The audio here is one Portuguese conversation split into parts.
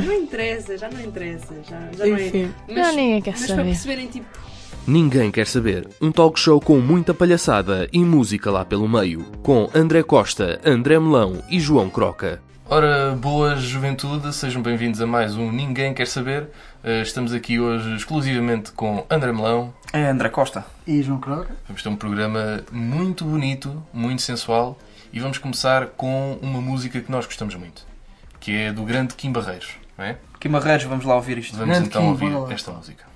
Não interessa, já não interessa. Já, já não é. Enfim. Mas, Não, ninguém quer mas para saber. perceberem, tipo, Ninguém quer saber. Um talk show com muita palhaçada e música lá pelo meio. Com André Costa, André Melão e João Croca. Ora, boa juventude, sejam bem-vindos a mais um Ninguém Quer Saber. Eh, Estamos aqui hoje exclusivamente com André Melão. É André Costa. E João Croca? Vamos ter um programa muito bonito, muito sensual e vamos começar com uma música que nós gostamos muito, que é do grande Kim Barreiros, não é? Kim Barreiros, vamos lá ouvir isto. Vamos Grande então Kim, ouvir esta música.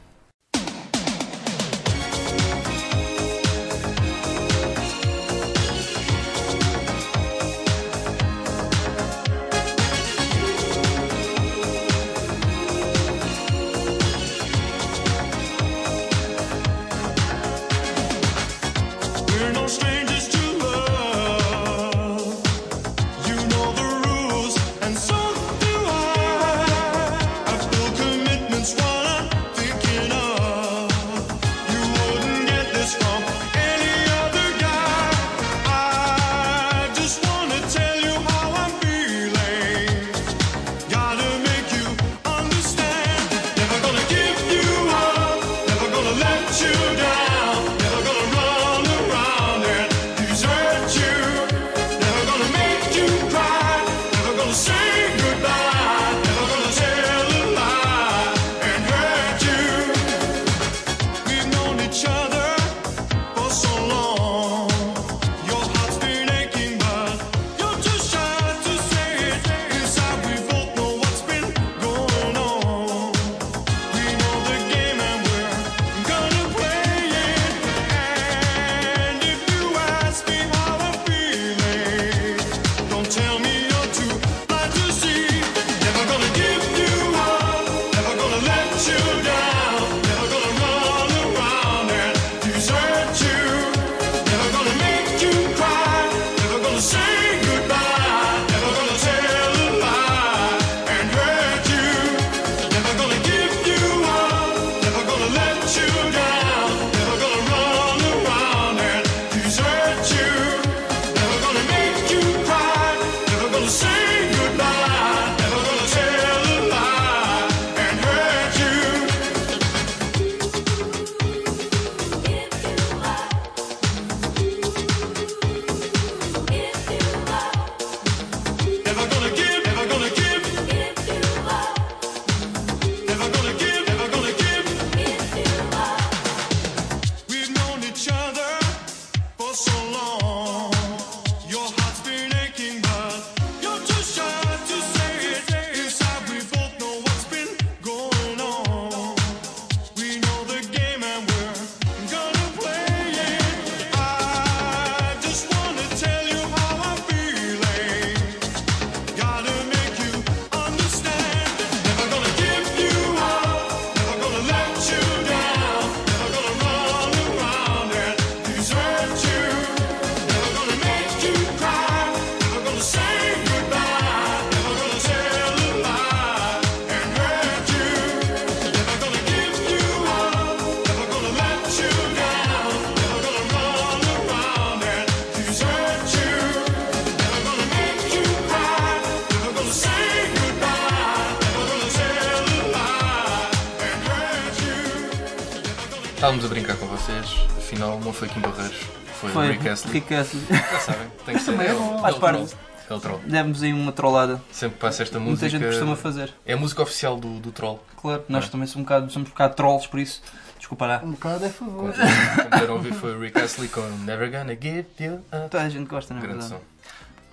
Estávamos a brincar com vocês, afinal não foi Kim Barreiros, foi, Foi Rick Astley. Rick Astley. Já sabem, tem que ser. Também é bom. Faz parte. troll. Ele troll. Demos aí uma trollada. Sempre passa esta Muita música. gente costuma fazer. É a música oficial do, do troll. Claro, nós É. também somos um, bocado, somos um bocado trolls, por isso. Desculpa lá. Um bocado é favor. Como puderam ouvir foi o Rick Astley com Never Gonna Give You Up. Toda a gente gosta, não é Grande verdade? som.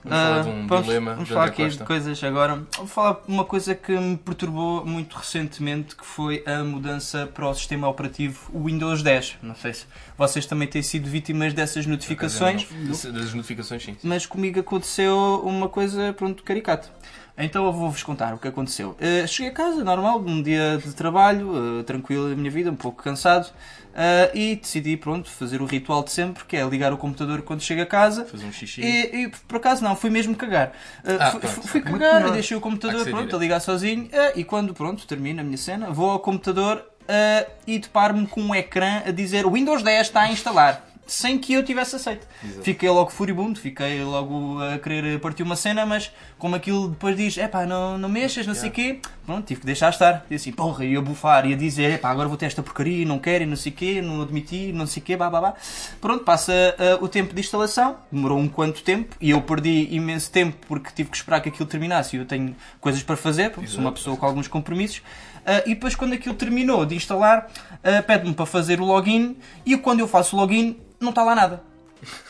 Vamos falar de um Ah, vamos, falar aqui de coisas agora. Vou falar uma coisa que me perturbou muito recentemente, que foi a mudança para o sistema operativo Windows 10. Não sei se vocês também têm sido vítimas dessas notificações, Das notificações, sim. mas comigo aconteceu uma coisa, pronto, caricata. Então eu vou-vos contar o que aconteceu. Eh, cheguei a casa, normal, um dia de trabalho, eh, tranquilo da minha vida, um pouco cansado, eh, e decidi, pronto, fazer o ritual de sempre, que é ligar o computador quando chego a casa. Fazer um xixi. E, e, por acaso não, fui mesmo cagar. Uh, Ah, fui, fui cagar, deixei o computador pronto, a ligar sozinho uh, e quando pronto, termina a minha cena, vou ao computador uh, e deparo-me com um ecrã a dizer Windows 10 está a instalar. Sem que eu tivesse aceito. Exato. Fiquei logo furibundo, fiquei logo a querer partir uma cena, mas como aquilo depois diz, epá, não, não mexas, não sei o quê, Pronto, tive que deixar estar. E assim, porra, ia bufar, ia dizer, epá, agora vou ter esta porcaria, não quero, não sei o quê, não admiti, não sei o quê, blá. Pronto, passa ah, o tempo de instalação, demorou um quanto tempo, e eu perdi imenso tempo porque tive que esperar que aquilo terminasse e eu tenho coisas para fazer, porque sou uma pessoa com alguns compromissos. Ah, e depois, quando aquilo terminou de instalar, ah, pede-me para fazer o login, e quando eu faço o login, não está lá nada.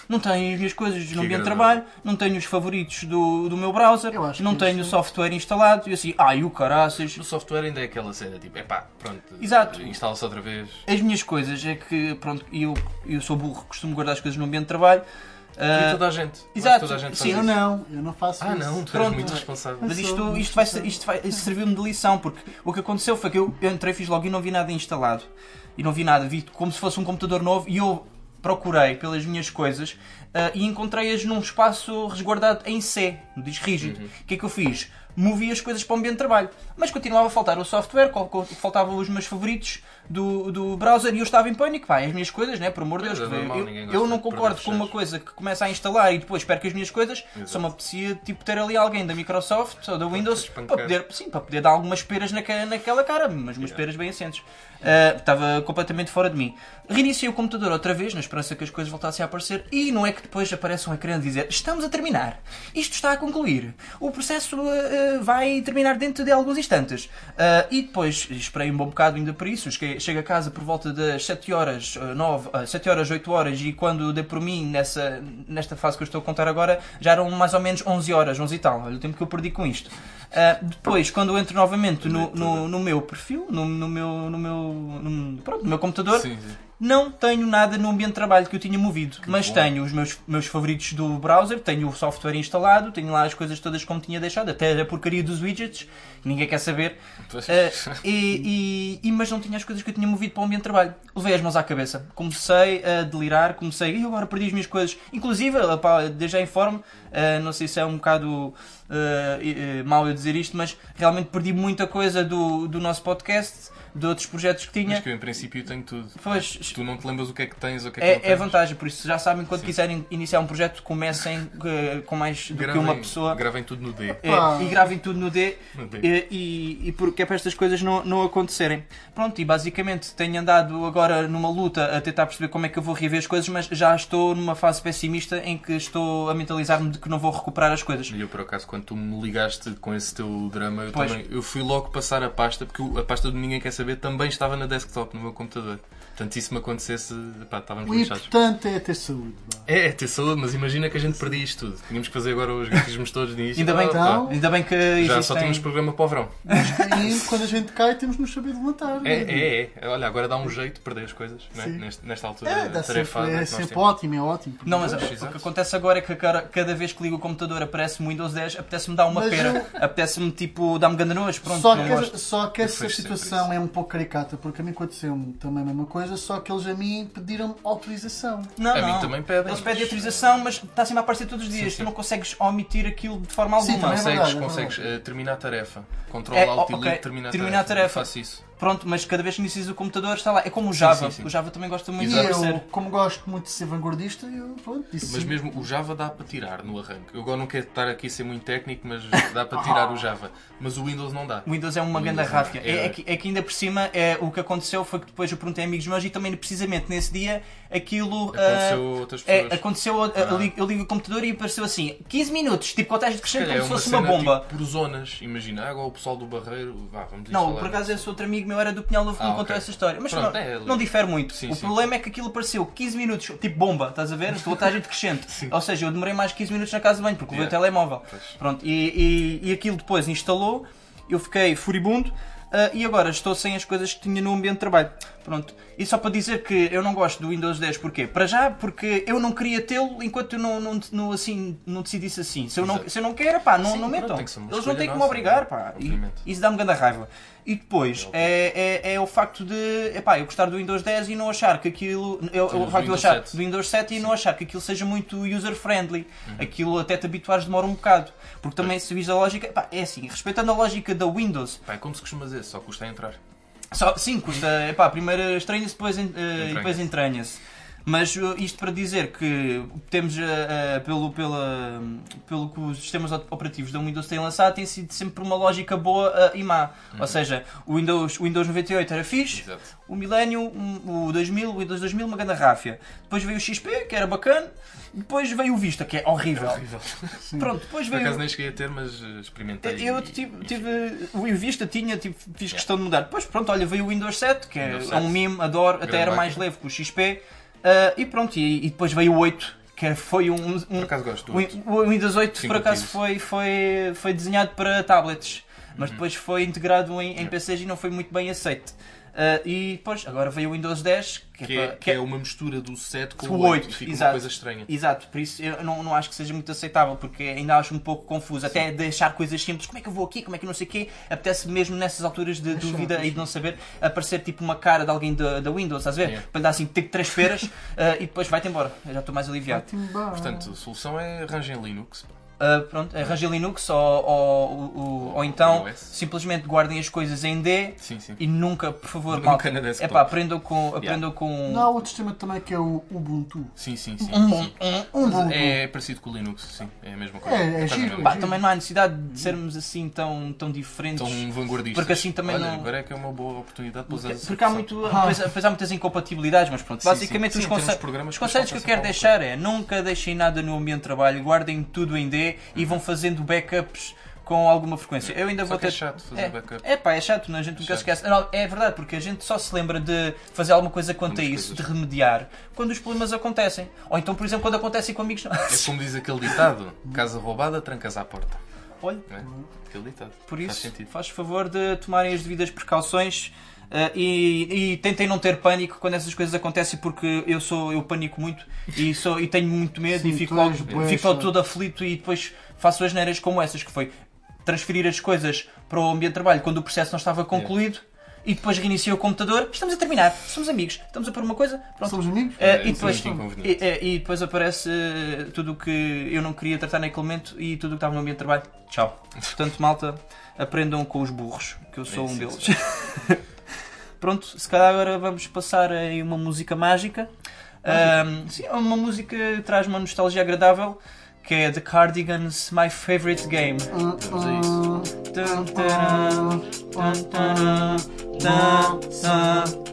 Não tenho as minhas coisas no ambiente de trabalho, não tenho os favoritos do, do meu browser, Eu acho não que tenho o software instalado, e assim, ai o caraças. No software ainda é aquela cena, tipo, epá, pronto, Exato. instala-se outra vez. As minhas coisas é que, pronto, eu, eu sou burro, costumo guardar as coisas no ambiente de trabalho. E ah, toda a gente. exato. Toda a gente Sim, Eu isso. não, eu não faço Ah, isso. não, tu Pronto. és muito responsável. Mas isto, isto, vai, ser- isto, vai, serviu-me de lição, porque o que aconteceu foi que eu, eu entrei, fiz login e não vi nada instalado. E não vi nada, vi como se fosse um computador novo e eu procurei pelas minhas coisas ah, e encontrei-as num espaço resguardado em C, no disco rígido. O que é que eu fiz? Movi as coisas para o ambiente de trabalho. Mas continuava a faltar o software, faltavam os meus favoritos do, do browser e eu estava em pânico. Pá, as minhas coisas, né? Por amor de Deus. é eu- normal, eu, não concordo com uma coisa que começa a instalar e depois perco as minhas coisas. Exato. Só me apetecia tipo, ter ali alguém da Microsoft ou da Windows para poder, sim, para poder dar algumas peras naquela, naquela cara, mas umas peras bem assentes. Ah, estava completamente fora de mim. Reiniciei o computador outra vez, na esperança que as coisas voltassem a aparecer, e não é que depois apareça um ecrã a dizer estamos a terminar, isto está a concluir, o processo ah, vai terminar dentro de alguns instantes. E depois esperei um bom bocado ainda para isso, cheguei, chego a casa por volta das 7 horas, ah, 9, ah, 7 horas, 8 horas, e quando dei por mim nessa, nesta fase que eu estou a contar agora, já eram mais ou menos 11 horas, 11 e tal, olha o tempo que eu perdi com isto. Ah, depois, quando eu entro novamente no, no, no meu perfil, no, no meu, no, meu, no, pronto, no meu computador, Sim, sim. Não tenho nada no ambiente de trabalho que eu tinha movido, mas bom. tenho os meus, meus favoritos do browser, tenho o software instalado, tenho lá as coisas todas como tinha deixado, até a porcaria dos widgets, que ninguém quer saber. Ah, e, e- e- mas não tinha as coisas que eu tinha movido para o ambiente de trabalho. Levei as mãos à cabeça, comecei a delirar, comecei, e agora perdi as minhas coisas, inclusive, pá, desde já informo, ah, não sei se é um bocado ah, eh, mau eu dizer isto, mas realmente perdi muita coisa do, do nosso podcast, de outros projetos que tinha. Mas que eu em princípio tenho tudo. Pois, Tu não te lembras o que é que tens ou o que é que não é, tens. é vantagem, por isso já sabem quando Sim. quiserem iniciar um projeto, comecem eh, com mais do que Gravem- uma pessoa Gravem tudo no D. é, Pá. e gravem tudo no D No D. e, e, e porque é para estas coisas não, não acontecerem. Pronto, e basicamente tenho andado agora numa luta a tentar perceber como é que eu vou rever as coisas, mas já estou numa fase pessimista em que estou a mentalizar-me de que não vou recuperar as coisas. E eu, por acaso, quando tu me ligaste com esse teu drama, eu, Pois. também, eu fui logo passar a pasta, porque a pasta do Ninguém Quer Saber também estava na desktop, no meu computador. Portanto, se isso me acontecesse, pá, estávamos O lixados. importante é ter saúde. É, é ter saúde, mas imagina que a gente perdia isto tudo. Tínhamos que fazer agora os gatismos todos nisto. Ainda bem, que, Ah, Então- ainda bem que pá, Já só existem... tínhamos programa para o verão. E quando a gente cai, temos de nos saber levantar. É, é, é. Olha, agora dá um jeito de perder as coisas, é? Neste- nesta altura É, dá sempre, é sempre temos. ótimo, é ótimo. Não, mas o que acontece agora é que cada, cada vez que ligo o computador aparece-me Windows 10, apetece-me dar uma Mas pera, apetece-me tipo dar-me gandanojo, pronto, só, que, só que essa situação é um pouco caricata, porque a mim aconteceu-me também a mesma coisa, só que eles a mim pediram autorização. Não, A mim não. também pedem, Eles pedem autorização, mas está sempre a aparecer todos os dias. sim. Tu não consegues omitir aquilo de forma Sim, alguma. também é Consegues, verdade, é consegues verdade. eh, terminar a tarefa. Control É, Alt e ok, Delete, terminar a terminar a tarefa. tarefa. Eu faço isso. Pronto, mas cada vez que inicias o computador está lá. É como o Java. sim, sim. O Java também gosta muito de eu, aparecer. como gosto muito de ser vanguardista, eu pronto, disse Mas sim. mesmo o Java dá para tirar no arranque. Eu agora não quero estar aqui a ser muito técnico, mas dá para tirar o Java. Mas o Windows não dá. O Windows é uma grande ráfia. é- É, é que, é que ainda por cima é, o que aconteceu foi que depois eu perguntei a amigos meus e também precisamente nesse dia aquilo ah, Aconteceu a outras é, pessoas. aconteceu. a- Ah. Eu, ligo, eu ligo o computador e apareceu assim 15 minutos, tipo contagem de crescente como é se fosse uma cena, bomba. Tipo, por zonas, imagina. Ah, Agora o pessoal do Barreiro, vá, vamos Não, por acaso esse outro amigo meu era do Pinhal Novo que Ah, me contou ok. essa história. Mas Pronto, não, é, não difere muito. Sim, o sim. problema é que aquilo apareceu 15 minutos, tipo bomba, estás a ver? Voltagem decrescente. Ou seja, eu demorei mais 15 minutos na casa de banho porque levei o Yeah. telemóvel. Pois. Pronto, e, e, e aquilo depois instalou, eu fiquei furibundo. ah, e agora estou sem as coisas que tinha no ambiente de trabalho. Pronto. E só para dizer que eu não gosto do Windows 10, porquê? Para já, porque eu não queria tê-lo enquanto eu não, não, não, assim, não decidisse assim. Se eu não, Exato. se eu não quero, pá, não, Sim, não metam. Eles não têm que me obrigar, né? pá. E isso dá-me grande raiva. E depois é, é, é o facto de epá, eu gostar do Windows 10 e não achar que aquilo. Eu, Sim, o facto de eu achar 7. do Windows 7 e não achar que aquilo seja muito user-friendly. Uhum. Aquilo até te habituares demora um bocado. Porque também se vis a lógica, epá, é assim, respeitando a lógica da Windows, Pá, é como se costuma dizer, só custa a entrar. só, sim, custa. Epá, primeiro estranha-se, depois, e depois entranha-se. Mas uh, isto para dizer que temos, uh, uh, pelo, pela, pelo que os sistemas operativos da Windows têm lançado, tem sido sempre uma lógica boa uh, e má. Ou seja, o Windows, o Windows 98 era fixe, Exato. o Millennium, um, o 2000, o Windows 2000, uma grande ráfia. Depois veio o XP, que era bacana, depois veio o Vista, que é horrível. Horrível. Pronto, depois Por veio... acaso nem cheguei a ter, mas eh, experimentei. Eu e- tive, e- tive o Vista, tinha, tive, fiz questão de mudar. Depois, pronto, olha, veio o Windows 7, que é, Windows é um 7. meme, adoro, até Grande era mais máquina. leve que o XP. Ah, e pronto, e, e depois veio o 8, que foi um. um- Por acaso gosto do o, oito. o Windows 8 Sim, por acaso foi, foi, foi desenhado para tablets, mas Uhum. depois foi integrado em, em PCs e não foi muito bem aceito. Ah, e depois, agora veio o Windows 10, que é, Que é, para- que é uma mistura do 7 com O o 8. oito, e fica exato. uma coisa estranha. Exato, por isso eu não, não acho que seja muito aceitável, porque ainda acho um pouco confuso. Até deixar coisas simples, como é que eu vou aqui, como é que eu não sei o quê, apetece mesmo nessas alturas de dúvida e de não saber, aparecer tipo uma cara de alguém da, da Windows, estás a ver? Yeah. Para lhe dar assim, tipo três feras ah, e depois vai-te embora. Eu já estou mais aliviado. Portanto, a solução é arranjem Linux. pá. Ah, pronto, arranjem Linux ou, ou, ou, ou então iOS. simplesmente guardem as coisas em D Sim, sim. e nunca, por favor, Nunca na é pá, aprendam com. Aprendam com Não, há outro sistema também que é o Ubuntu. Sim, sim, sim. um, sim. um, um, Ubuntu. É parecido com o Linux, sim. É a mesma coisa. É, é giro. mesmo. Pá, também não há necessidade de sermos assim tão, tão diferentes. Tão vanguardistas. Porque assim também Olha, não- agora é que é uma boa oportunidade para usar Porque, porque há muito, Ah. depois, depois há muitas incompatibilidades, mas pronto, Sim, basicamente sim. os, programas os que conceitos que eu quero deixar é nunca deixem nada no ambiente de trabalho, guardem tudo em D e vão fazendo backups com alguma frequência. Eu ainda Só vou é ter. chato fazer É, backup. é pá, é chato, não, a gente nunca chato. se esquece. Não, é verdade, porque a gente só se lembra de fazer alguma coisa quanto a Muitas isso, coisas. de remediar, quando os problemas acontecem. Ou então, por exemplo, quando acontecem com amigos. É como diz aquele ditado: casa roubada, trancas à porta. Olha, é? Aquele ditado. Por Faz isso, sentido. faz favor de tomarem as devidas precauções eh, e, e tentem não ter pânico quando essas coisas acontecem, porque eu sou eu pânico muito e, sou, e tenho muito medo Sim, e fico logo, fico logo todo aflito e depois faço as neiras como essas, que foi transferir as coisas para o ambiente de trabalho quando o processo não estava concluído. E depois reinicio o computador, estamos a terminar, somos amigos, estamos a pôr uma coisa, pronto. Somos amigos? Eh, É, e, é depois, e, e depois aparece eh, tudo o que eu não queria tratar naquele momento e tudo o que estava no ambiente de trabalho. Tchau. Portanto, malta, aprendam com os burros, que eu sou É um deles. Pronto, se calhar agora vamos passar aí uma música mágica. Ahm, sim, é uma música que traz uma nostalgia agradável, que é The Cardigans My Favorite Game. Ah, Vamos a isso.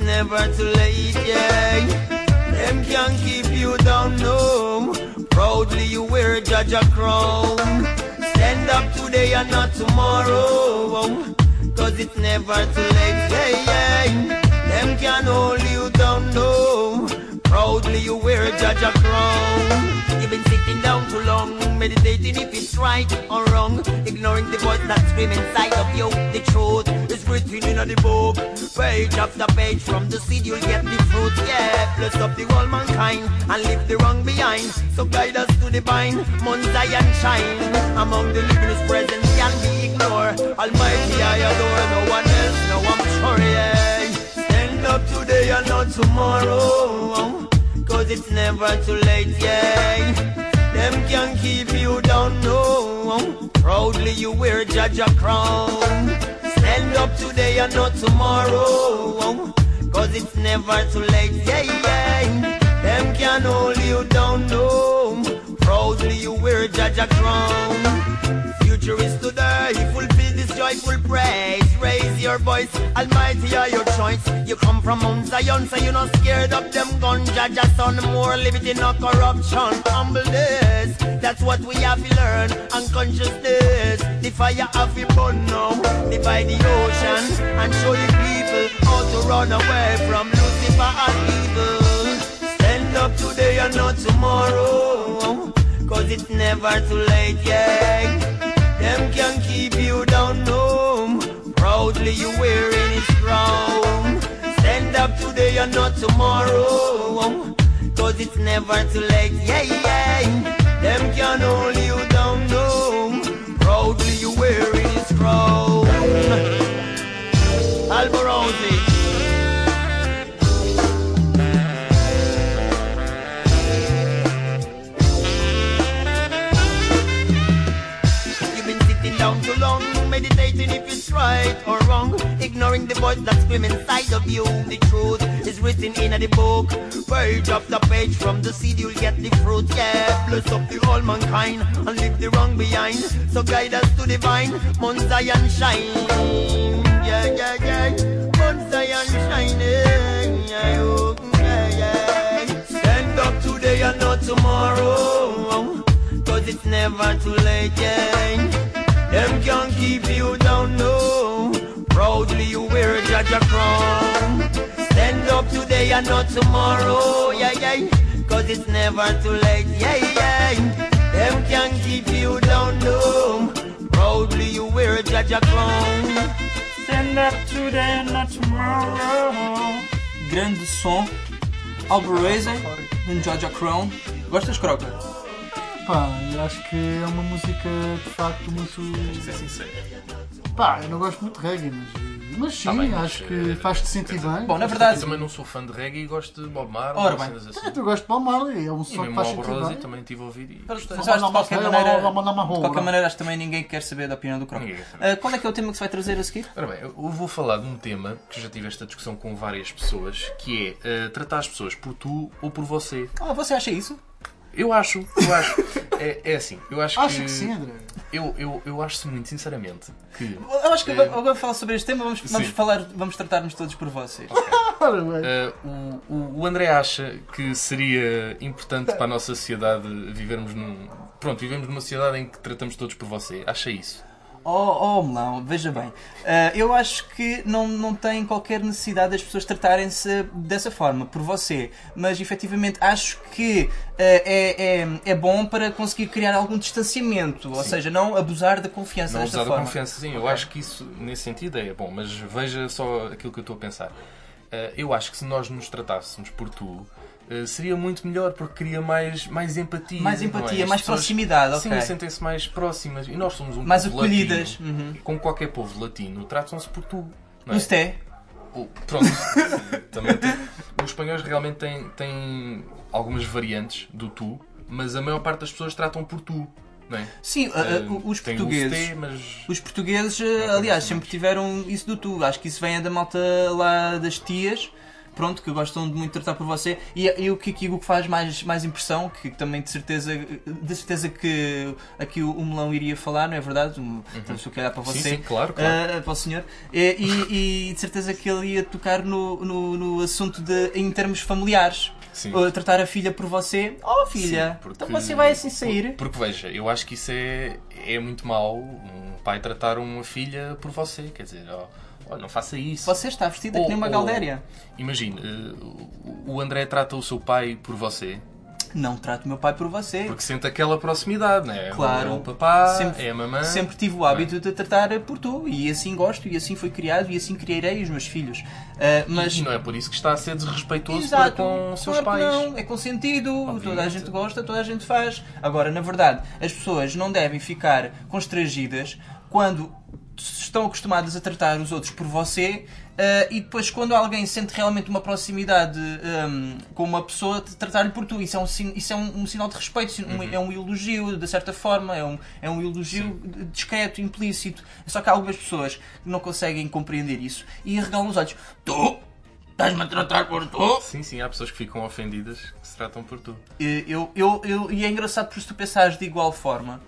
Never too late, yeah. Them can't keep you down, no. Proudly you wear Judge a crown. Stand up today and not tomorrow. Cause it's never too late, yeah, yeah. Them can hold you down, no. Proudly you wear Judge a crown. You've been sitting down too long, meditating if it's right or wrong. Ignoring the voice that scream inside of you. The truth is written in the book. Page after page from the seed you'll get the fruit. Yeah, bless up the whole mankind and leave the wrong behind. So guide us to the vine, Mount Zion shine. Among the living his presence can be ignored. Almighty I adore, no one else, no I'm sure, yeah. Stand up today and not tomorrow. Cause it's never too late, yeah. Them can keep you down, no. Proudly you wear Judge a crown. Stand up today and not tomorrow. Cause it's never too late, yeah, yeah. Them can hold you down, no. Proudly you wear Judge a crown. Future is today, fulfill this joyful praise. Your voice, Almighty are your choice. You come from Mount Zion, so you're not scared of them gun. Judge a son, more liberty, no corruption. Humbleness, that's what we have to learn. Unconsciousness, the fire have to burn now. Divide the ocean and show the people how to run away from Lucifer and evil. Stand up today and not tomorrow. Cause it's never too late, yeah. Them can keep you down, no. Proudly you wearing his crown. Stand up today and not tomorrow. Cause it's never too late, yeah, yeah. Them can hold you down, no. Proudly you wearing his crown. You've if it's right or wrong. Ignoring the voice that screams inside of you. The truth is written in the book. Page after page from the seed you'll get the fruit. Yeah, bless up the whole mankind and leave the wrong behind. So guide us to the vine, Mount Zion shine. Yeah, yeah, yeah. Mount Zion shining. Yeah, yeah, yeah. Stand up today and not tomorrow. Cause it's never too late, yeah. Them can keep you up today and not tomorrow, yeah, yeah. Cause it's never too late, yeah, yeah. Them can keep you down, no. Proudly you wear a judge crown. Stand up today, not tomorrow. Grande som. Alvarez, um Georgia Crown. Gostas, Croca? Pá, eu acho que é uma música de facto muito. Ser sincero. Pá, eu não gosto muito de reggae, mas, mas sim, Tá bem, mas, acho que eh, faz-te sentir bem. Bom, na Eu verdade, também não sou fã de reggae e gosto de Bob Marley Ora bem. cenas assim. É, tu gosto de Bob Marley, é um E som que mesmo faz sentir Rosie bem. também tive a ouvir e Mas, de qualquer maneira, de qualquer maneira, acho que também ninguém quer saber da opinião do Croca. Ninguém quer saber. Ah, qual é que é o tema que se vai trazer a seguir? Ora bem, eu vou falar de um tema que já tive esta discussão com várias pessoas, que é eh, tratar as pessoas por tu ou por você. Ah, você acha isso? Eu acho, eu acho. É, é assim, eu acho, Acho que sim, André. Eu, eu, eu acho muito sinceramente que Eu acho que Eh, agora falar sobre este tema, vamos, vamos sim. falar, vamos tratar-nos todos por vocês. Ora bem. eh, o, o, o André acha que seria importante para a nossa sociedade vivermos num. Pronto, vivemos numa sociedade em que tratamos todos por você. Acha isso? Oh, oh melão, veja bem. Ah, eu acho que não, não tem qualquer necessidade das pessoas tratarem-se dessa forma, por você. Mas efetivamente acho que ah, é, é, é bom para conseguir criar algum distanciamento. Ou seja, não abusar da confiança Não desta usar da forma. confiança, sim. Eu acho que isso, nesse sentido, é bom. Mas veja só aquilo que eu estou a pensar. Eh, eu acho que se nós nos tratássemos por tu, eh, seria muito melhor porque cria mais, mais empatia. Mais é? empatia, As mais pessoas- proximidade, Sim, ok. sentem-se mais próximas. E nós somos um Mais povo acolhidas. latino. Uhum. Como qualquer povo latino, tratam-se por tu. Não é? É. O- Pronto. Também tem- Os espanhóis realmente têm, têm algumas variantes do tu, mas a maior parte das pessoas tratam por tu. É? Sim, Eh, os portugueses. Mas Os portugueses, aliás, sempre tiveram isso do tu. Acho que isso vem da malta lá das tias, pronto, que gostam de muito tratar por você. E, e o que aqui o que faz mais, mais impressão, que também de certeza, de certeza que aqui o, o melão iria falar, não é verdade? Um, então, Estou a olhar para Sim, você. sim, claro, claro. Ah, para o senhor. E, e- de certeza que ele ia tocar no, no, no assunto de, em termos familiares. Sim. Uh, tratar a filha por você. Oh, filha, Sim, porque- então você vai assim sair. Por- Porque veja, eu acho que isso é, é muito mau um pai tratar uma filha por você. Quer dizer, ó, ó, não faça isso. Você está vestida Ou- que nem uma ou- galdéria. Imagine, eh, o- o André trata o seu pai por você Não trato meu pai por você. porque sente aquela proximidade, não é? Claro. É o papá, Sempre- é a mamã. Sempre tive o hábito de tratar por tu. E assim gosto, e assim fui criado, e assim criarei os meus filhos. Uh, mas. E não é por isso que está a ser desrespeitoso para Exato, com os seus claro pais. Não, é consentido, Obviamente. toda a gente gosta, toda a gente faz. Agora, na verdade, as pessoas não devem ficar constrangidas quando estão acostumadas a tratar os outros por você eh, e depois quando alguém sente realmente uma proximidade ehm, com uma pessoa tratar-lhe por tu. Isso é um, isso é um, um sinal de respeito, um- Uhum. é um elogio, de certa forma, é um, é um elogio discreto, implícito. Só que há algumas pessoas que não conseguem compreender isso e arregalam os olhos. Tu estás-me a tratar por tu? Sim, sim, há pessoas que ficam ofendidas que se tratam por tu. E Eu, eu, eu, e é engraçado porque se tu pensares de igual forma,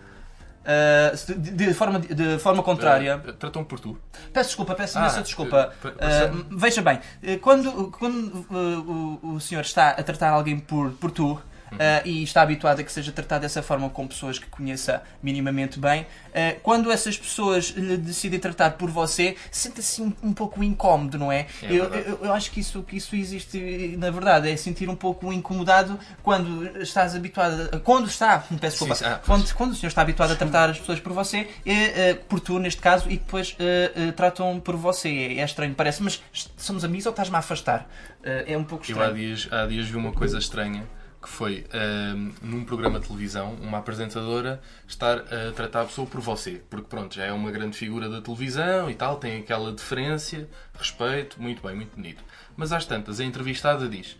ah, de, de forma, de forma contrária. Eh, Tratam por tu. Peço desculpa, peço Ah, imensa desculpa. eh, Ah, passando. veja bem, eh, quando, quando uh, o, o senhor está a tratar alguém por, por tu. Uhum. ah, e está habituado a que seja tratado dessa forma com pessoas que conheça minimamente bem. ah, quando essas pessoas lhe decidem tratar por você, sente-se um, um pouco incómodo, não é? É eu, eu- eu acho que isso, que isso existe na verdade, é sentir um pouco incomodado quando estás habituado. A, quando está, peço desculpa, Sim, ah, quando, quando o senhor está habituado a tratar as pessoas por você, é, é, por tu neste caso, e depois é, tratam por você. É, é estranho, parece, mas somos amigos ou estás-me a afastar? É, um pouco Eu há estranho. dias, há dias vi uma coisa estranha que foi ahm, num programa de televisão uma apresentadora estar a tratar a pessoa por você. Porque pronto, já é uma grande figura da televisão e tal, tem aquela deferência, respeito, muito bem, muito bonito. Mas às tantas, a entrevistada diz: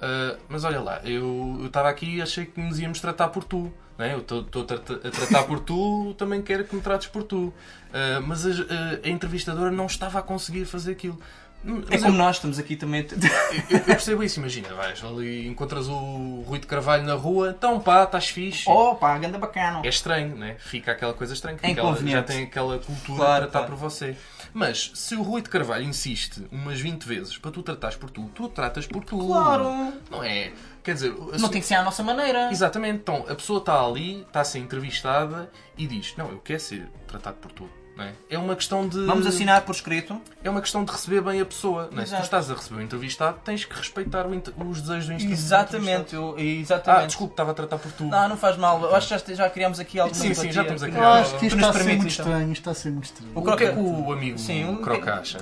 "Ah, Mas olha lá, eu estava aqui e achei que nos íamos tratar por tu. É? Eu estou a, a tratar por tu, também quero que me trates por tu. Ah, mas a, a- a entrevistadora não estava a conseguir fazer aquilo. É Mas como eu- nós estamos aqui também. eu, eu percebo isso, imagina, vais ali, encontras o Rui de Carvalho na rua, então pá, estás fixe. Opa, ganda bacana. É estranho, né? Fica aquela coisa estranha, É porque ela já tem aquela cultura Claro, de tratar claro. por você. Mas se o Rui de Carvalho insiste umas 20 vezes para tu tratares por tu, tu tratas por tu. Claro. Não é? Quer dizer, Não tem que ser à nossa maneira. Exatamente, então a pessoa está ali, está a ser entrevistada e diz: Não, eu quero ser tratado por tu. Não é? é uma questão de. Vamos assinar por escrito. É uma questão de receber bem a pessoa. Não é? Se tu estás a receber o entrevistado, tens que respeitar o int- os desejos do entrevistado. Exatamente, eu- exatamente. Ah, desculpe, estava a tratar por tu. Não, não faz mal. Eu acho que já, já criamos aqui alguma Sim, sim, já estamos a Eu criar. acho que isto está a ser muito estranho. Está a ser muito estranho. o que é que o amigo Sim, o- Croca acha?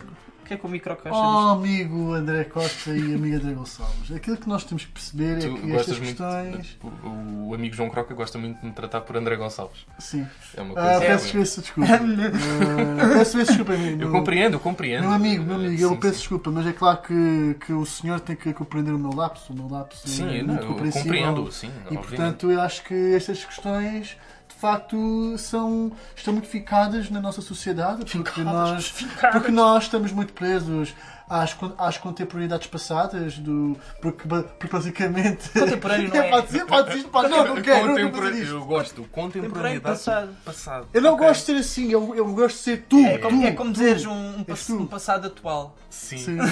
O que é que o microcaixa Oh, amigo André Costa e amiga André Gonçalves. Aquilo que nós temos que perceber Tu é que estas gostas muito. questões. O, o amigo João Croca gosta muito de me tratar por André Gonçalves. Sim. É uma Ah, coisa. peço imensa desculpa. Ah, peço desculpa, amigo. Eu compreendo, eu compreendo. Meu amigo, meu amigo, Sim, eu sim. peço desculpa, mas é claro que, que o senhor tem que compreender o meu lapso. O meu lapso é Sim, não, muito eu compreensível. compreendo, sim, E obviamente. portanto eu acho que estas questões facto são, estão muito ficadas na nossa sociedade porque nós, porque nós estamos muito presos às, às contemporaneidades passadas do, porque, porque basicamente Contemporâneo não é. pode dizer, pode dizer, pode, não, não quero. Eu gosto de contemporaneidade passado. passado. Eu não Ok. gosto de ser assim, eu, eu gosto de ser tu. É como, tu, é como dizeres um, um, pass- um passado atual. Sim. Sim.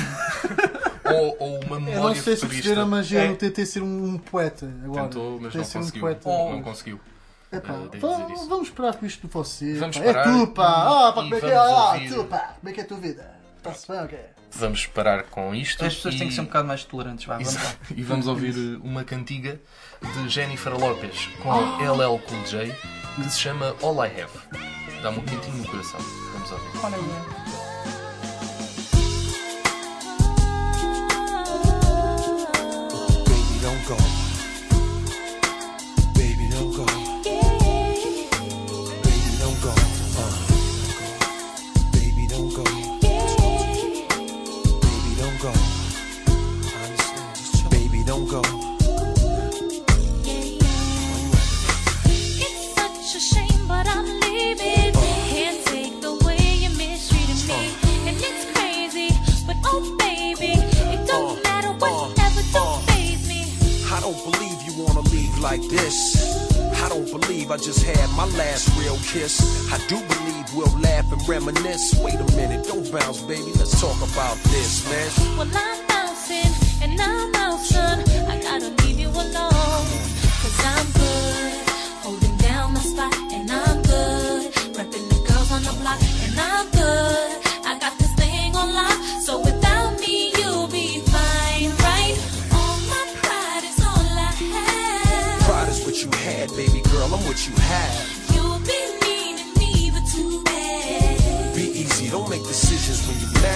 Ou, ou uma Eu memória não sei se perceberam, mas É. eu tentei ser um poeta agora. Tentou, mas Tentei não um conseguiu. poeta. Não conseguiu. Epá, Eh, devo va- dizer isso. vamos parar com isto de você. Vamos pá. parar É tu, pá. Ah, pá, como é que é? vamos Ah, tu, pá. Como é que é a tua vida? Está-se bem, ok? Vamos parar com isto. As pessoas e... têm que ser um bocado mais tolerantes. Vá, vamos. E vamos ouvir uma cantiga de Jennifer Lopez com Oh. LL Cool J que se chama All I Have. Dá-me um quentinho no coração. Vamos ouvir. Olha aí. Baby, don't go. Like this. I don't believe I just had my last real kiss. I do believe we'll laugh and reminisce. Wait a minute, don't bounce, baby. Let's talk about this, man. Well, I'm bouncing and I'm out, son. I gotta leave you alone. Cause I'm good, have. You've been me, but too bad. Be easy, don't make decisions when you're mad.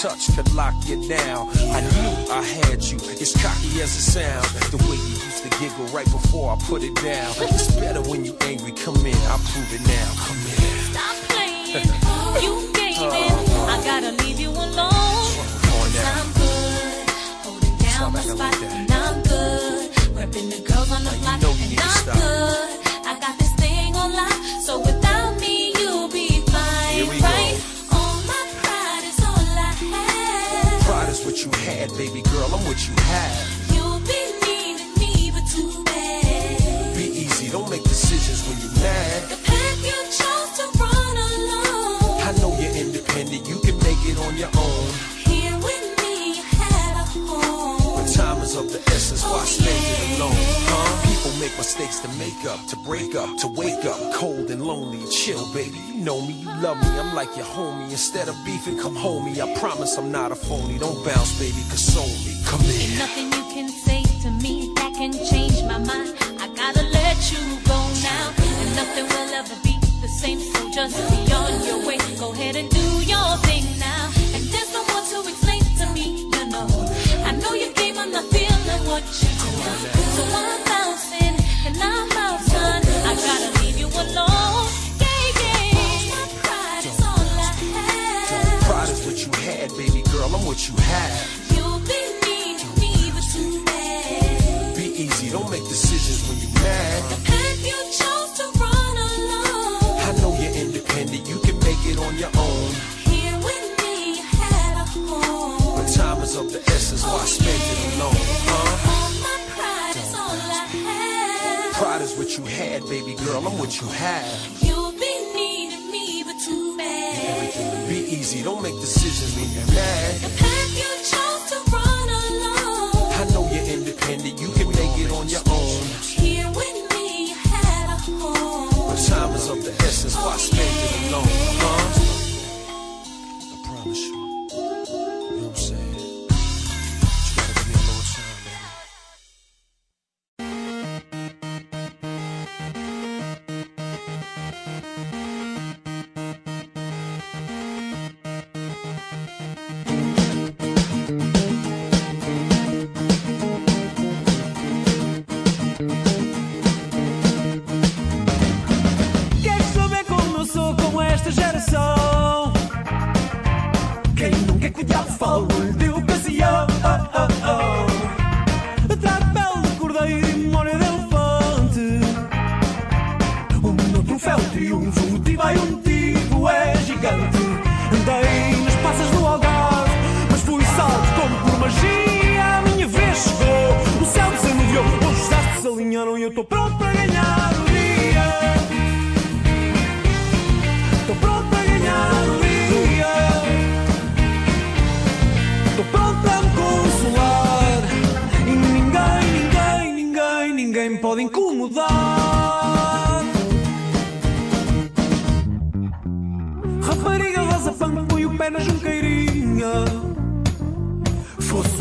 Touch could lock you down. I knew I had you, as cocky as it sounds. The way you used to giggle right before I put it down. It's better when you angry. Come in, I'll prove it now. Come in. Stop playing. Oh, you gave oh, in. Oh. I gotta leave you alone. on Cause now. I'm good. Holding down the spot. And I'm good. Repping the girls on the block. and I'm good. I got this thing on lock. So without you have. Make to make up, to break up, to wake up, cold and lonely. Chill, baby. You know me, you love me. I'm like your homie. Instead of beefing, come home me. I promise I'm not a phony. Don't bounce, baby, console me. Come in. Nothing you can say to me that can change my mind. I gotta let you go now. And nothing will ever be the same. So just be on your way. Go ahead and do your thing now. And there's no more to explain to me. I know you gave, I'm not feeling what you do. So what you have. You've been needing me, but too bad. Be easy, don't make decisions when you're mad.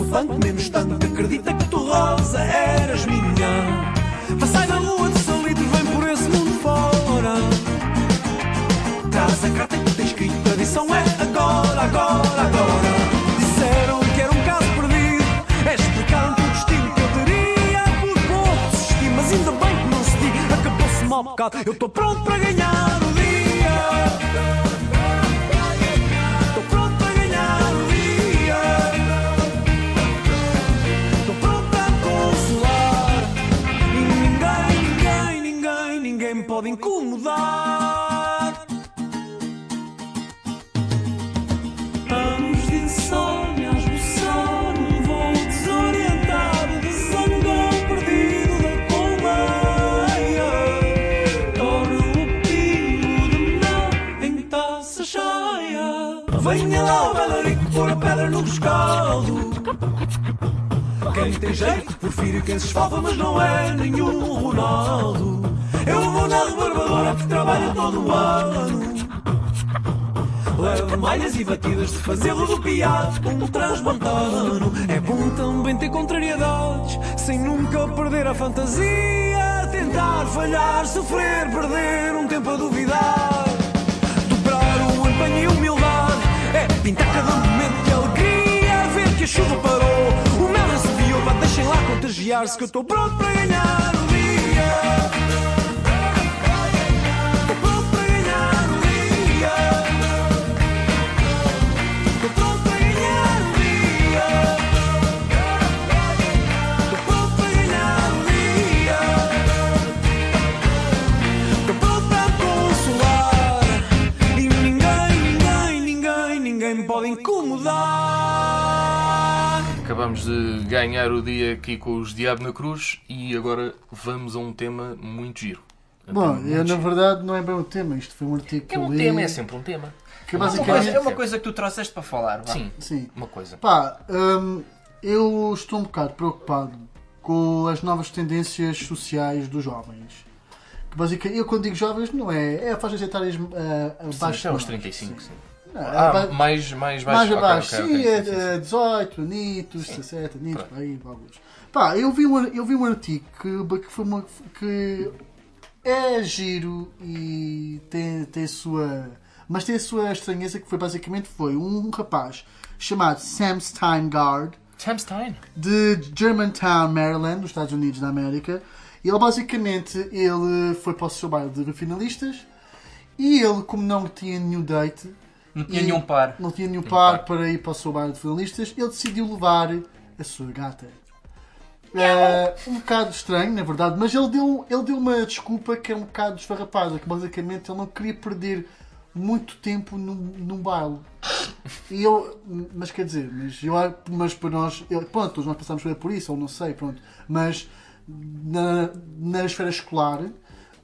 Menos tanto, acredita que tu rosa eras minha. Passai na rua de salitre, vem por esse mundo fora. Traz a carta que tem escrito, a edição é agora, agora, agora. Disseram que era um caso perdido, explicar que o destino que eu teria por pouco desisti, mas ainda bem bocado. Eu estou pronto para ganhar Quem tem jeito prefiro quem se esfalfa, mas não é nenhum Ronaldo. Eu vou na rebarbadora que trabalha todo o ano. Leva malhas e batidas de fazer rodopiar um transmontano. É bom também ter contrariedades, sem nunca perder a fantasia. Tentar falhar, sofrer, perder um tempo a duvidar. Dobrar o empenho e humildade é pintar cada momento de alegria. Ver que a chuva parou, deixem lá contagiar-se que eu estou pronto para Acabamos de ganhar o dia aqui com os Diabo na Cruz e agora vamos a um tema muito giro. Um Bom, tema muito eu, na giro. verdade não é bem um tema, isto foi um artigo que É eu um li. tema, é sempre um tema. Que Uma basicamente. coisa, é uma coisa que tu trouxeste para falar. vá. Sim, Sim. uma coisa. Pá, hum, eu estou um bocado preocupado com as novas tendências sociais dos jovens. Que basicamente, eu quando digo jovens, não é. É a faixa etárias uh, Sim, abaixo. de nós, 35, sim. Não, Ah, mais, mais baixo. mais abaixo, ok, sim, ok, é, sim, sim. é 18 anitos, Sim. 17 anitos, por aí, alguns. Pá, eu vi um, eu vi um artigo que, que, foi uma, que é giro e tem, tem a sua. Mas tem a sua estranheza que foi basicamente foi um rapaz chamado Sam Steingard Sam Stein. de Germantown, Maryland, nos Estados Unidos da América. Ele basicamente ele foi para o seu baile de finalistas e ele, como não tinha nenhum date, Não tinha E- nenhum par. não tinha nenhum par par. para ir para o seu baile de finalistas, ele decidiu levar a sua gata. É um bocado estranho, na verdade, mas ele deu, ele deu uma desculpa que é um bocado desfarrapada, que basicamente ele não queria perder muito tempo num, num baile. E eu, mas quer dizer, mas, eu, mas para nós, eu, pronto, todos nós passamos por isso, ou não sei, pronto, mas na, na esfera escolar,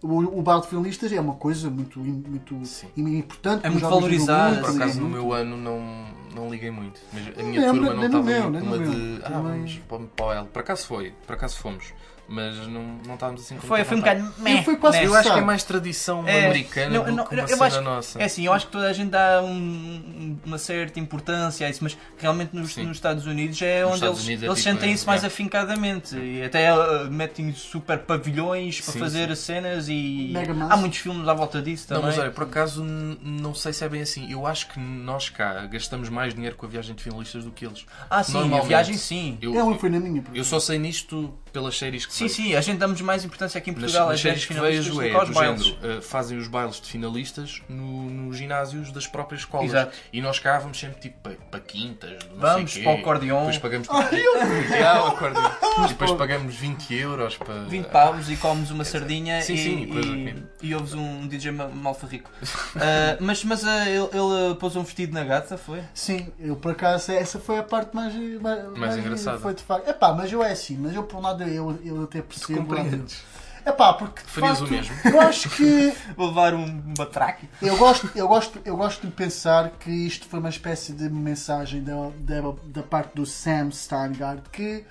o, o baile de finalistas é uma coisa muito, muito importante. É muito valorizada, Por acaso no muito. meu ano não, não liguei muito. Mas a minha Não, turma não no estava meu, muito no meu. de. Ah, vamos para o- para L. Por acaso foi, por acaso fomos. Mas não, não estávamos assim com Foi, foi um bocado. meh, foi quase? Eu acho que é mais tradição É, americana não, do não, que uma eu cena acho- nossa. É assim, eu acho que toda a gente dá um- uma certa importância a isso, mas realmente nos, Sim. nos Estados Unidos é onde Estados eles, Unidos é eles tipo, sentem é, isso mais é. afincadamente e até uh, metem super pavilhões para Sim, fazer cenas e Mega massa. há muitos filmes à volta disso Não, também. mas olha, por acaso não sei se é bem assim. Eu acho que nós cá gastamos mais dinheiro com a viagem de finalistas do que eles. ah, sim, a viagem sim. Eu, minha. por eu só sei nisto pelas séries que Sim, sim, a gente damos mais importância aqui em Portugal nas às séries viagens que finalistas vejo é do bailes. género, uh, fazem os bailes de finalistas no- nos ginásios das próprias escolas. Exato. E nós cá vamos sempre tipo para, para quintas, não Vamos sei para o acordeon. Depois pagamos tipo, acordeon. E depois pagamos 20 euros para. 20 paus e comes uma sardinha Sim, e, sim, coisa e, assim. e ouves um DJ ma- malfarrico. Ah, mas mas ah, ele, ele ah, pôs um vestido na gata, foi? Sim, eu por acaso, essa foi a parte mais, mais, engraçada. Foi de facto. Epá, mas eu é assim, mas eu por um lado eu, eu até percebo. compreendes. Epá, porque de Farias facto, o mesmo? eu acho que Vou levar um batraque. eu gosto, eu gosto, eu gosto de pensar que isto foi uma espécie de mensagem da, da, da parte do Sam Steingart que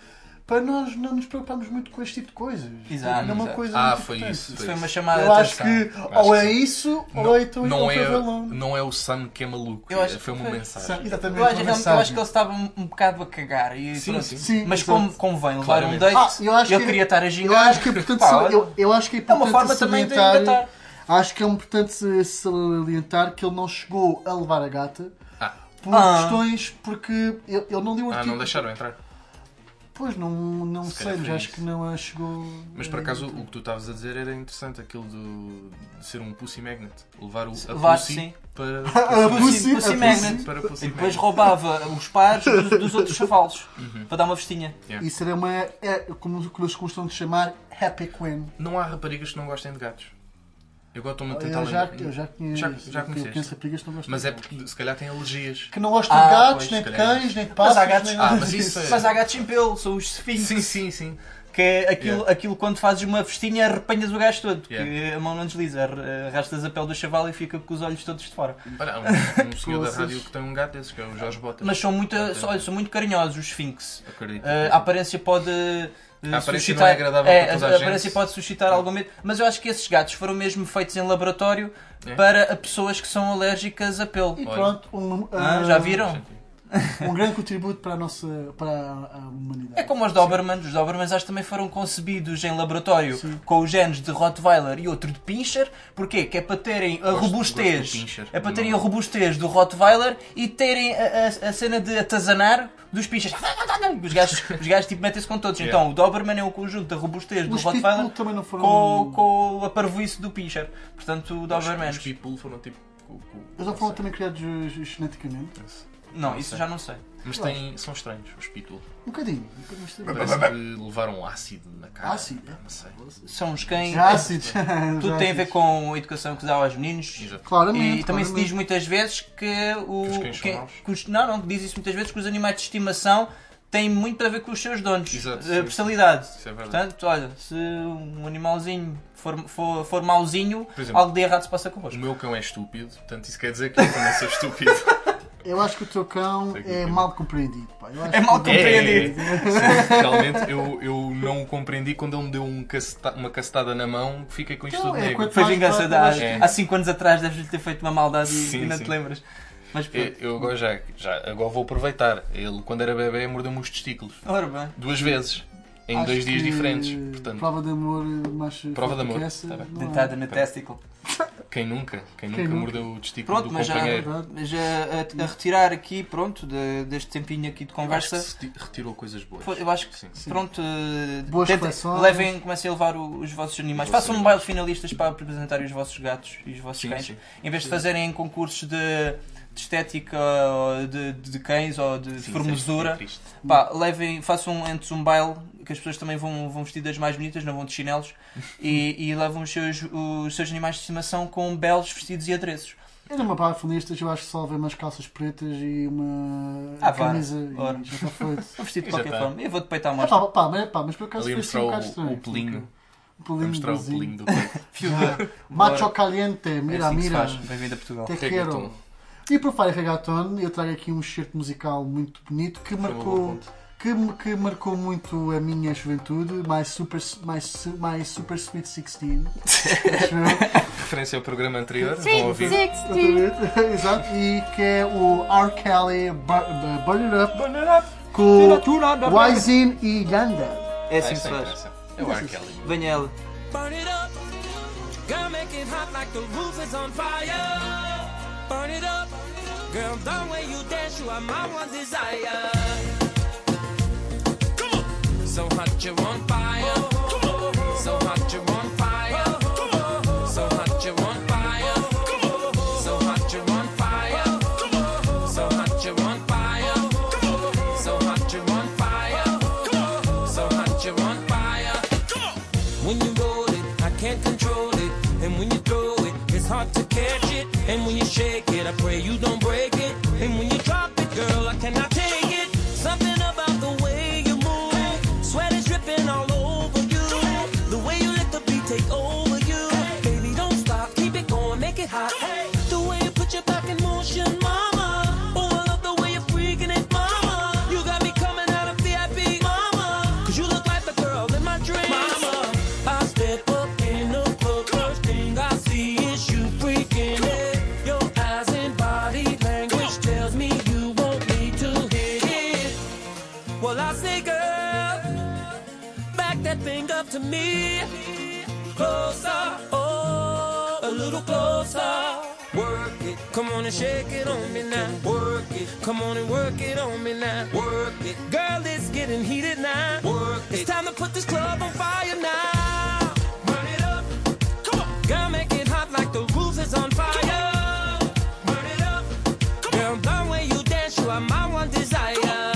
para nós não nos preocupamos muito com este tipo de coisas. Exato, Não é uma exato. coisa Ah, muito foi importante. isso. Isso foi foi uma chamada Eu de acho atenção. que Acho ou é isso ou Não, é então não, é, vilão. não é o Sam que é maluco. Eu acho é- foi que uma foi. mensagem. Exatamente, Eu acho, uma eu acho mensagem. que ele estava um, um bocado a cagar. E Sim, pronto. sim. Sim, Mas como convém levar um Claramente. date, Ah, eu acho ele que- queria estar a Eu gingar. acho que é importante, eu, eu acho que é é uma importante forma também de salientar. engatar. Acho que é importante salientar que ele não chegou a levar a gata Ah. por Ah. questões porque ele, ele não deu o Ah, artigo. não deixaram entrar. Pois, não, não Se sei, mas acho que não a chegou. Mas por acaso o que tu estavas a dizer era interessante, aquilo do, de ser um pussy magnet. Levar o, a Levar, pussy sim. para, A Pussy- pussy, Pussy magnet. para pussy E depois magnet. roubava os pares dos, dos outros chavalos Uhum. para dar uma vestinha. Isso era uma. É, como que eles gostam de chamar, Happy Queen. Não há raparigas que não gostem de gatos. Eu agora estou-me a tentar Eu já, lembrar. eu já conheço. Já- já eu conheço raparigas que não gostam Mas de é porque se calhar têm alergias. Que não gostam Ah, de gatos, pois, nem se de calhar. cães, nem de Mas há gatos- nem Ah, mas isso é- Mas há gatos sem pelo, são os sphinx. Sim, sim, sim. Que é aquilo, Yeah. aquilo quando fazes uma vestinha, arrepanhas o gajo todo. Porque Yeah. a mão não desliza. Ar- Arrastas a pele do chavalo e fica com os olhos todos de fora. Olha, há um, um senhor da rádio que tem um gato desses, que é o Jorge Botas. Mas são muito, são, olha, são muito carinhosos os sphinx. Acredito. Uh, a aparência pode. A aparência suscitar, não é agradável é, para toda a a aparência pode suscitar algum medo, mas eu acho que esses gatos foram mesmo feitos em laboratório É. para pessoas que são alérgicas a pelo. E pronto, um, Ah, ah, já viram? Um grande contributo para a nossa para a humanidade. É como os Dobermans. Os Dobermans acho que também foram concebidos em laboratório Sim. com os genes de Rottweiler e outro de Pinscher. Porquê? Que é para terem a Gosto- robustez. gosto. É para terem a robustez do Rottweiler e terem a, a- a cena de atazanar dos Pinschers. Os gajos, os gajos tipo, metem-se com todos. Yeah. Então o Doberman é um conjunto da robustez do Os Rottweiler Pitbull também não foram. com, com a parvoíce do Pinscher. Portanto, o Doberman. Os People foram tipo. com- com- Eles não foram também criados geneticamente. Não, Não isso sei. já não sei. Mas têm, são estranhos, os Pitbull. Um bocadinho. um bocadinho estranho. Parece que levaram ácido na cara. Ácido? Não sei. São os cães. Ácidos. Tudo Já tem a ver com a educação que dá aos meninos. Exato. Claramente. E também se diz claramente. muitas vezes que o. Que os cães são que- maus. que os- não, não, diz isso muitas vezes que os animais de estimação têm muito a ver com os seus donos. Exato, a sim. personalidade. Isso é verdade. Portanto, olha, se um animalzinho for, for, for mauzinho, exemplo, algo de errado se passa O convosco. meu cão é estúpido, portanto isso quer dizer que eu também sou estúpido. Eu acho que o teu cão é é. mal compreendido. Pá. Eu acho É mal que- compreendido. Sim, realmente eu, eu não o compreendi quando ele me deu um caceta- uma cacetada na mão, fiquei com isto Não, tudo é negro. Foi vingança de há, que- há 5 anos atrás, deves-lhe ter feito uma maldade e, Sim, e não sim. te lembras. Mas pronto. eu agora já, já agora vou aproveitar. Ele, quando era bebê, mordeu-me os testículos. Ora bem. Duas vezes. Em acho dois dias diferentes. Portanto, Prova de amor mais. Prova de amor, tá bem. Dentada na testicle. quem nunca? Quem nunca Quem nunca? mordeu o testículo Pronto, do mas já, companheiro? mas a, a- a retirar aqui, pronto, de- deste tempinho aqui de Eu acho conversa. que se ti- retirou coisas boas. Eu acho que, Sim. pronto, eh, Boas tentem- levem, comecem a levar o- os vossos animais. Vossos Façam um baile de finalistas para apresentarem os vossos gatos e os vossos Sim, cães. sim. Em vez de fazerem concursos de, de estética ou de, de cães ou de, de Sim, formosura, é pá, levem, façam antes um baile que as pessoas também vão, vão vestidas mais bonitas, não vão de chinelos, e, e levam os seus, os seus animais de estimação com belos vestidos e adereços. Eu numa barra feministas eu acho que só levei umas calças pretas e uma Ah, camisa Ora. e já está feito. Vou vestir de qualquer tá. forma. Eu vou-te peitar a É, mostra. pá, pá, mas, pá, mas por acaso foi assim um bocado o, estranho. o pelinho. Um A pelinho mostrar o pelinho do peito. Fio de- Macho caliente, É mira, assim que se mira. Bem-vindo a Portugal. Te quero. E por falar em reggaeton, eu trago aqui um excerto musical muito bonito que Foi marcou. Que, que marcou muito a minha juventude, mais super, mais, mais super Sweet 16. acho eu. Referência ao programa anterior. Vão ouvir. Exatamente. Exato. E que é o R. Kelly Bu- Bu- Burn It Up com Wisin e Yanda. É assim que se é faz. É o R. Kelly. Venha ela. Burn it up. Girl, make it hot like the roof is on fire. Burn it up. Girl, the way you dance, you are my one desire. So hot, you're on fire. Come on and shake it on me now. Work it. Come on and work it on me now. Work it. Girl, it's getting heated now. Work it. It's time to put this club on fire now. Burn it up. Come on. Girl, make it hot like the roof is on fire. Burn it up. Come on. Girl, the way you dance, you are my one desire.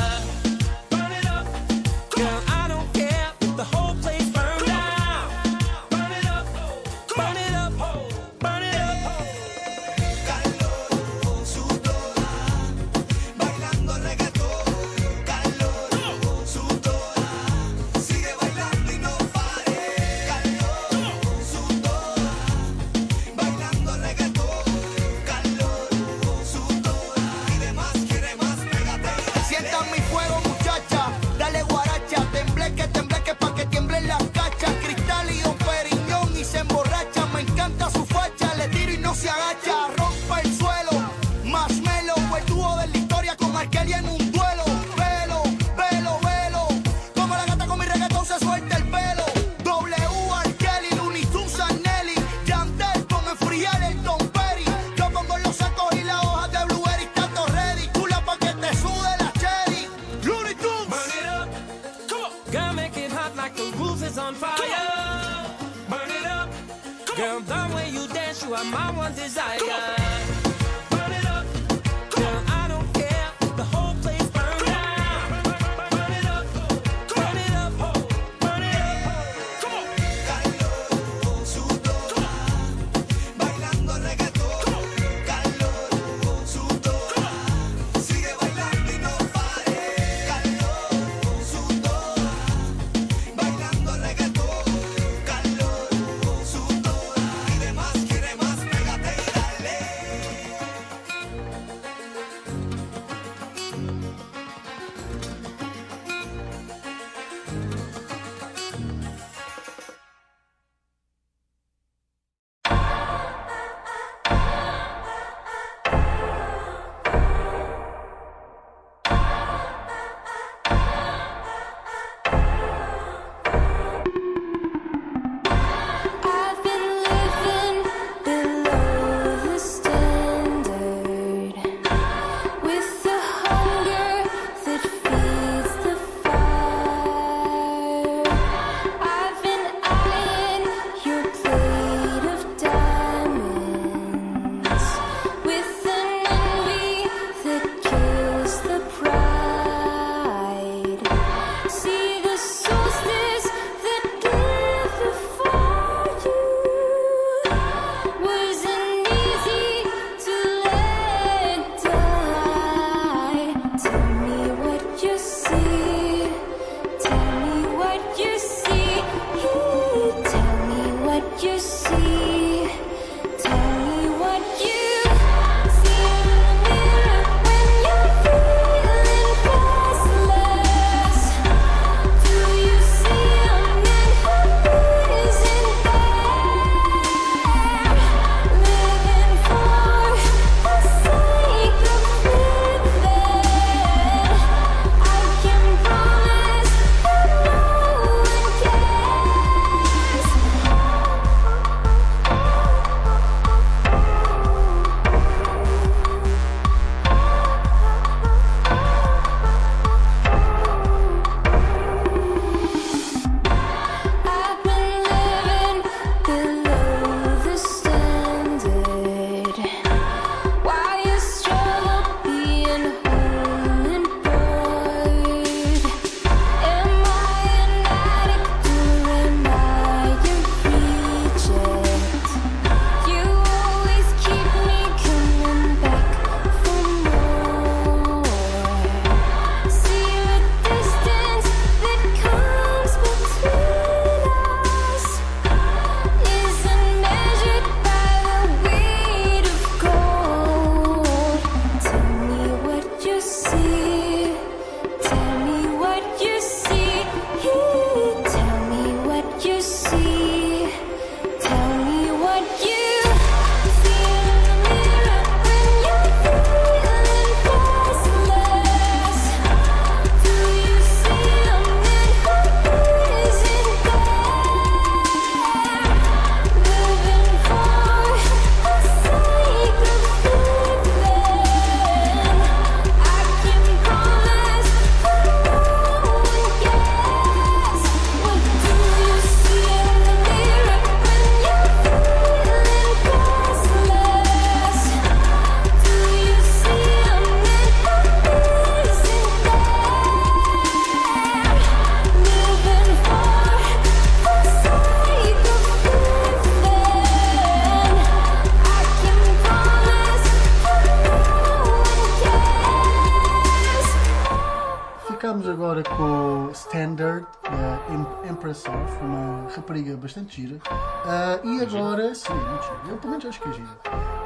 Agora com o Standard uh, Em- Empress uma rapariga bastante gira. Ah, e agora, sim, muito gira. Eu pelo menos acho que é gira.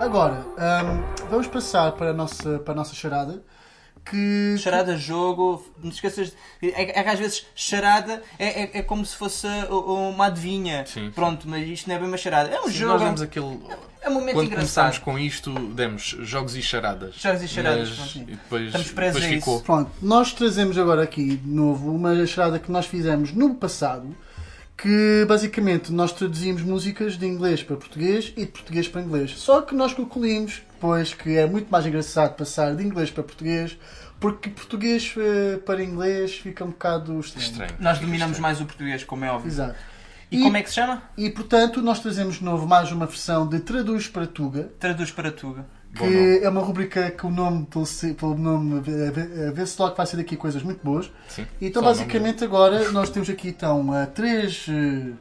Agora, ahm, vamos passar para a nossa, para a nossa charada. Que, Charada, jogo, não te esqueças. de- É, é que às vezes charada é, é, é como se fosse uh, uma adivinha. Sim. Pronto, mas isto não é bem uma charada. É um Sim, jogo. nós é um- demos aquele. É um momento Quando engraçado. começámos com isto, demos jogos e charadas. Jogos e charadas, Mas- pronto, sim. e depois, Estamos presos depois a isso. ficou. Pronto, nós trazemos agora aqui de novo uma charada que nós fizemos no passado, que basicamente nós traduzimos músicas de inglês para português e de português para inglês. Só que nós concluímos depois que é muito mais engraçado passar de inglês para português, porque português eh, para inglês fica um bocado estranho. Estranho. Nós dominamos mais o português, como é óbvio. Exato. E, como é que se chama? E portanto nós trazemos de novo mais uma versão de Traduz para Tuga. Traduz para Tuga. Que é uma rubrica que o nome, pelo, nome vê- vê- vê-se logo que vai ser daqui coisas muito boas. Sim. Então, basicamente, agora nós temos aqui então três eh,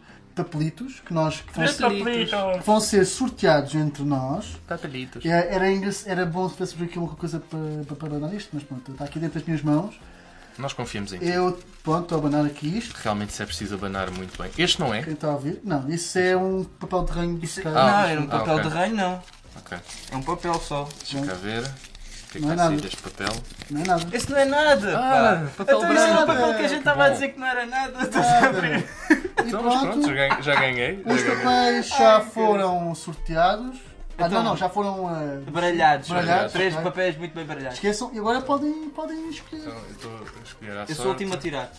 papelitos que, nós, que, vão ser, que vão ser sorteados entre nós. Papelitos. É, Era, era bom se tivesse aqui uma coisa para, para, abanar isto, mas pronto, está aqui dentro das minhas mãos. Nós confiamos em ti. Eu, pronto, estou a abanar aqui isto. Realmente se é preciso abanar muito bem. Este não é? Quem está a ouvir? Não, isso é um papel de ranho Isso- Sky. não, era um Ah, papel ok. de reino, não. Ok. É um papel só. Deixa cá ver. O que é que Não é está a sair nada. deste papel? Não é nada. Esse não é nada, Ah, pá. papel então, isso era o branco. papel que a gente estava a Bom. dizer que não era nada. Nada. E Então, mas pronto, já ganhei. Já ganhei. Os Já ganhei. papéis já foram sorteados. Ah, Então- não, não, já foram. eh, Baralhados. Baralhados, Três ok. papéis muito bem baralhados. esqueçam e agora podem, podem escolher. Então, eu estou a escolher à Eu sou o sorte. último a tirar.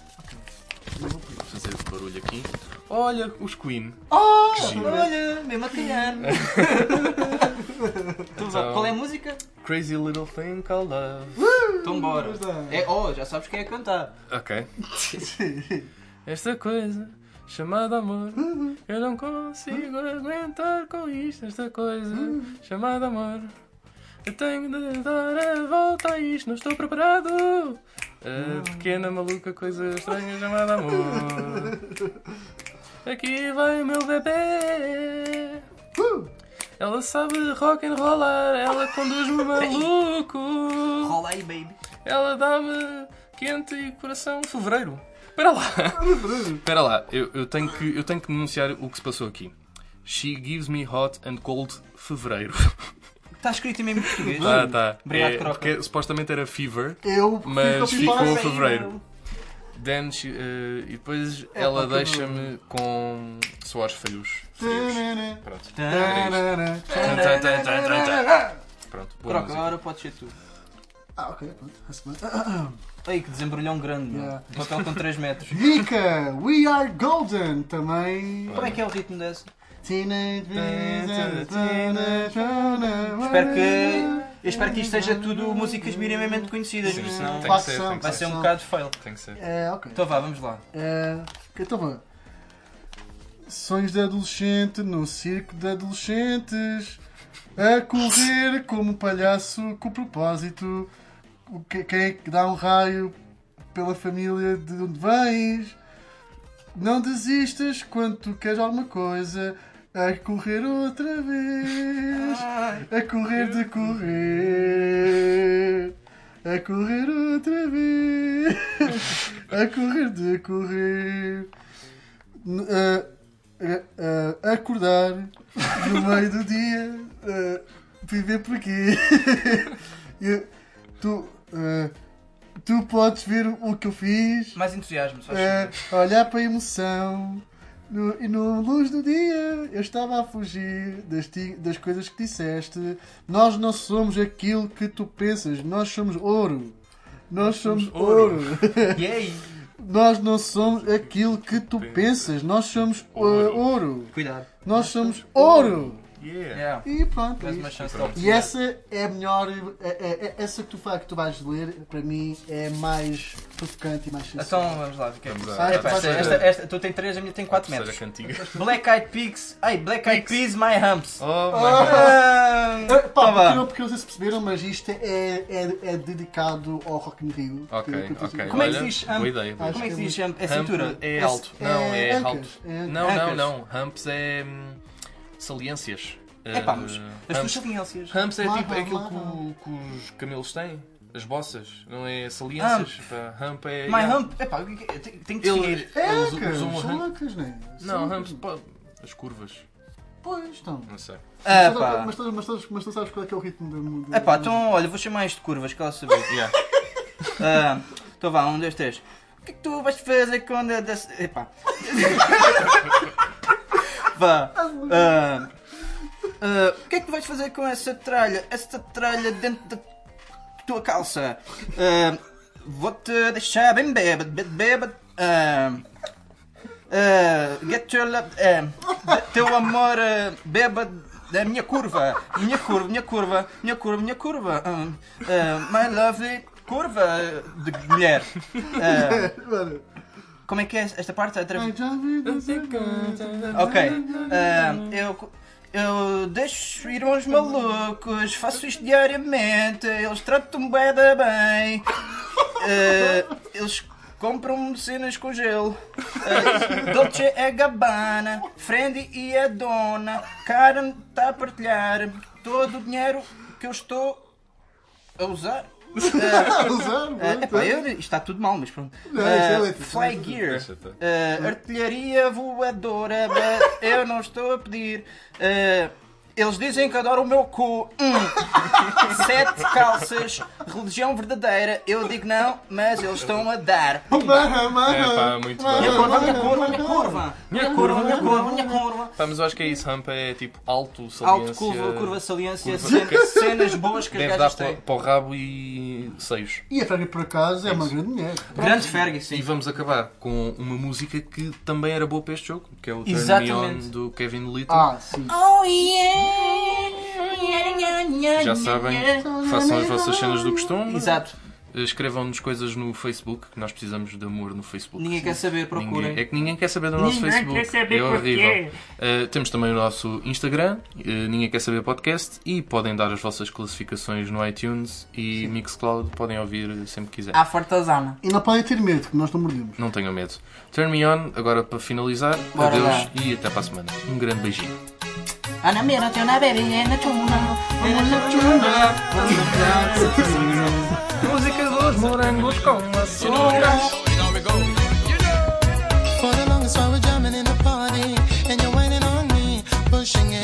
Vou fazer barulho aqui. Olha, os Queen. Oh! Que giro. Olha, mesmo a calhar. Tu vá, Então- Qual é a música? Crazy Little Thing Called Love. Então bora. É, oh, já sabes quem é cantar. Ok. Esta coisa chamada amor, eu não consigo aguentar com isto. Esta coisa chamada amor, eu tenho de dar a volta a isto. Não estou preparado. A pequena maluca coisa estranha chamada amor. Aqui vai o meu bebê. Ela sabe rock and rollar, ela conduz-me maluco. Rola aí, baby. Ela dá-me quente e coração fevereiro. Espera lá. Espera lá, eu, eu, tenho que, eu tenho que denunciar o que se passou aqui. She gives me hot and cold fevereiro. Está escrito em mesmo português. Tá, tá. Obrigado, É, porque supostamente era fever, Eu mas fico ficou fevereiro. Then she- eh, e depois ela pá, que deixa-me com suores frios. Frios. Pronto. Pronto, boa Croca, música. agora pode ser tu. Ah, ok, pronto. Ei, que desembrulhão grande. Yeah. Um papel com 3 metros. Vika, We Are Golden também. Como é que é o ritmo dessa? Teenage Mutant Espero que. Eu espero que isto seja tudo músicas minimamente conhecidas, porque senão Tem que Façam, ser, tem que vai ser. ser um bocado fail. Tem que ser. É, ok. Então vá, vamos lá. É, então vá. Sonhos de adolescente no circo de adolescentes. A correr como um palhaço com propósito. O que- Quem é que dá um raio pela família de onde vens? Não desistas quando tu queres alguma coisa. A correr outra vez. A correr de correr. A correr outra vez. A correr de correr. N- a- acordar no meio do dia. a viver por aqui. Eu- tu, a- tu podes ver o que eu fiz. Mais entusiasmo, só É, olhar para a emoção. No, e no luz do dia eu estava a fugir das, ti- das coisas que disseste. Nós não somos aquilo que tu pensas, nós somos ouro. Nós somos ouro. E aí? Nós não somos aquilo que tu pensas, nós somos uh, ouro. Cuidado. Nós somos ouro. Yeah. Yeah. E pronto. é isto. E essa é a melhor. é- é- é- essa que tu, fa- que tu vais ler, para mim, é mais provocante e mais sensível. Então vamos lá. o que é que- Vamos Ah, à Epá, esta, esta, esta, tu tem 3, a minha tem 4 terceira metros. cantiga. Black Eyed Peas. Ai, Black Eyed Peas, my humps. Oh, my Ah, Pá, então porque, não, porque não sei se perceberam, mas isto é, é, é dedicado ao Rock in Rio. Ok, Que- que eu ok. Como é que Olha, se diz? Boa ideia. Acho Como é que se diz? É Hump cintura? é alto. Não, é, é alto. ancas, é- Não, não, não. Humps é hum, saliências. É pá, mas Uh, as tuas saliências. humps é tipo é aquilo que, os camelos têm. As bossas, não é saliências? Pá, hump é. My yeah. hump. Epá, o que é tenho tenho que seguir. Eles Ecas, usam um são hump. né? Não, humps, pá, as curvas. Pois, estão. Não sei. Mas, Epá. mas, tu- mas, tu- mas tu sabes qual é que é o ritmo do Epá, então olha, vou chamar isto de curvas, que ela saber. Yeah. Ah, Então vá, um, dois, três. O que é que tu vais fazer quando. Epá. ah, ah, o que é que tu vais fazer com essa tralha? Essa tralha dentro da tua calça? Ah, Vou-te deixar bem bêbado, bê- bêbado. ah, get your love. ah, teu amor ah, bêbado da minha curva. Minha curva, minha curva, minha curva, minha curva. ah, ah, my lovely curva de mulher. Mano, como é que é esta parte? Outra Ok. ah, eu, eu deixo ir uns malucos, faço isto diariamente, eles tratam-me bué da bem. Ah, eles compram-me cenas com gelo. Ah, Dolce é Gabbana, Friendly e a dona. Karen está a partilhar todo o dinheiro que eu estou a usar. Usar, epá, eu, isto está tudo mal, mas pronto. Não, isso é fly. Gear. Uh, artilharia voadora, eu não estou a pedir. Uh, eles dizem que adoram o meu cu. Hum. Sete calças, religião verdadeira. Eu digo não, mas eles estão a dar. É pá, muito bem. Minha curva, minha curva, minha curva. Minha curva, minha curva, minha curva. Pá, mas eu acho que é isso. Hump é tipo alto, saliência. Alto curva, curva saliência, curva- cen- cenas boas que as Deve dar gajas para, têm. para o rabo e seios. E a Fergie, por acaso, é uma grande mulher. Grande Fergie, E sim. vamos acabar com uma música que também era boa para este jogo, que é o Turn Me. On do Kevin Little. Ah, sim. Oh yeah, Já sabem, façam as vossas cenas do costume. Exato. Escrevam-nos coisas no Facebook, que nós precisamos de amor no Facebook. Ninguém quer saber, procurem. Ninguém- é que ninguém quer saber do nosso Ninguém Facebook. quer saber é porquê. horrível. Uh, temos também o nosso Instagram, uh, Ninguém Quer Saber Podcast, e podem dar as vossas classificações no iTunes e Mixcloud, podem ouvir sempre que quiserem. À fartazana. E não podem ter medo, que nós não mordemos. Não tenham medo. Turn Me On, agora para finalizar, Bora adeus lá. e até para a semana. Um grande beijinho. Ana mira, tuna baby, na tuna. Na tuna. Música dos morangos com açúcar. For the longest while we're jamming in the party, and you're whining on me, pushing everything.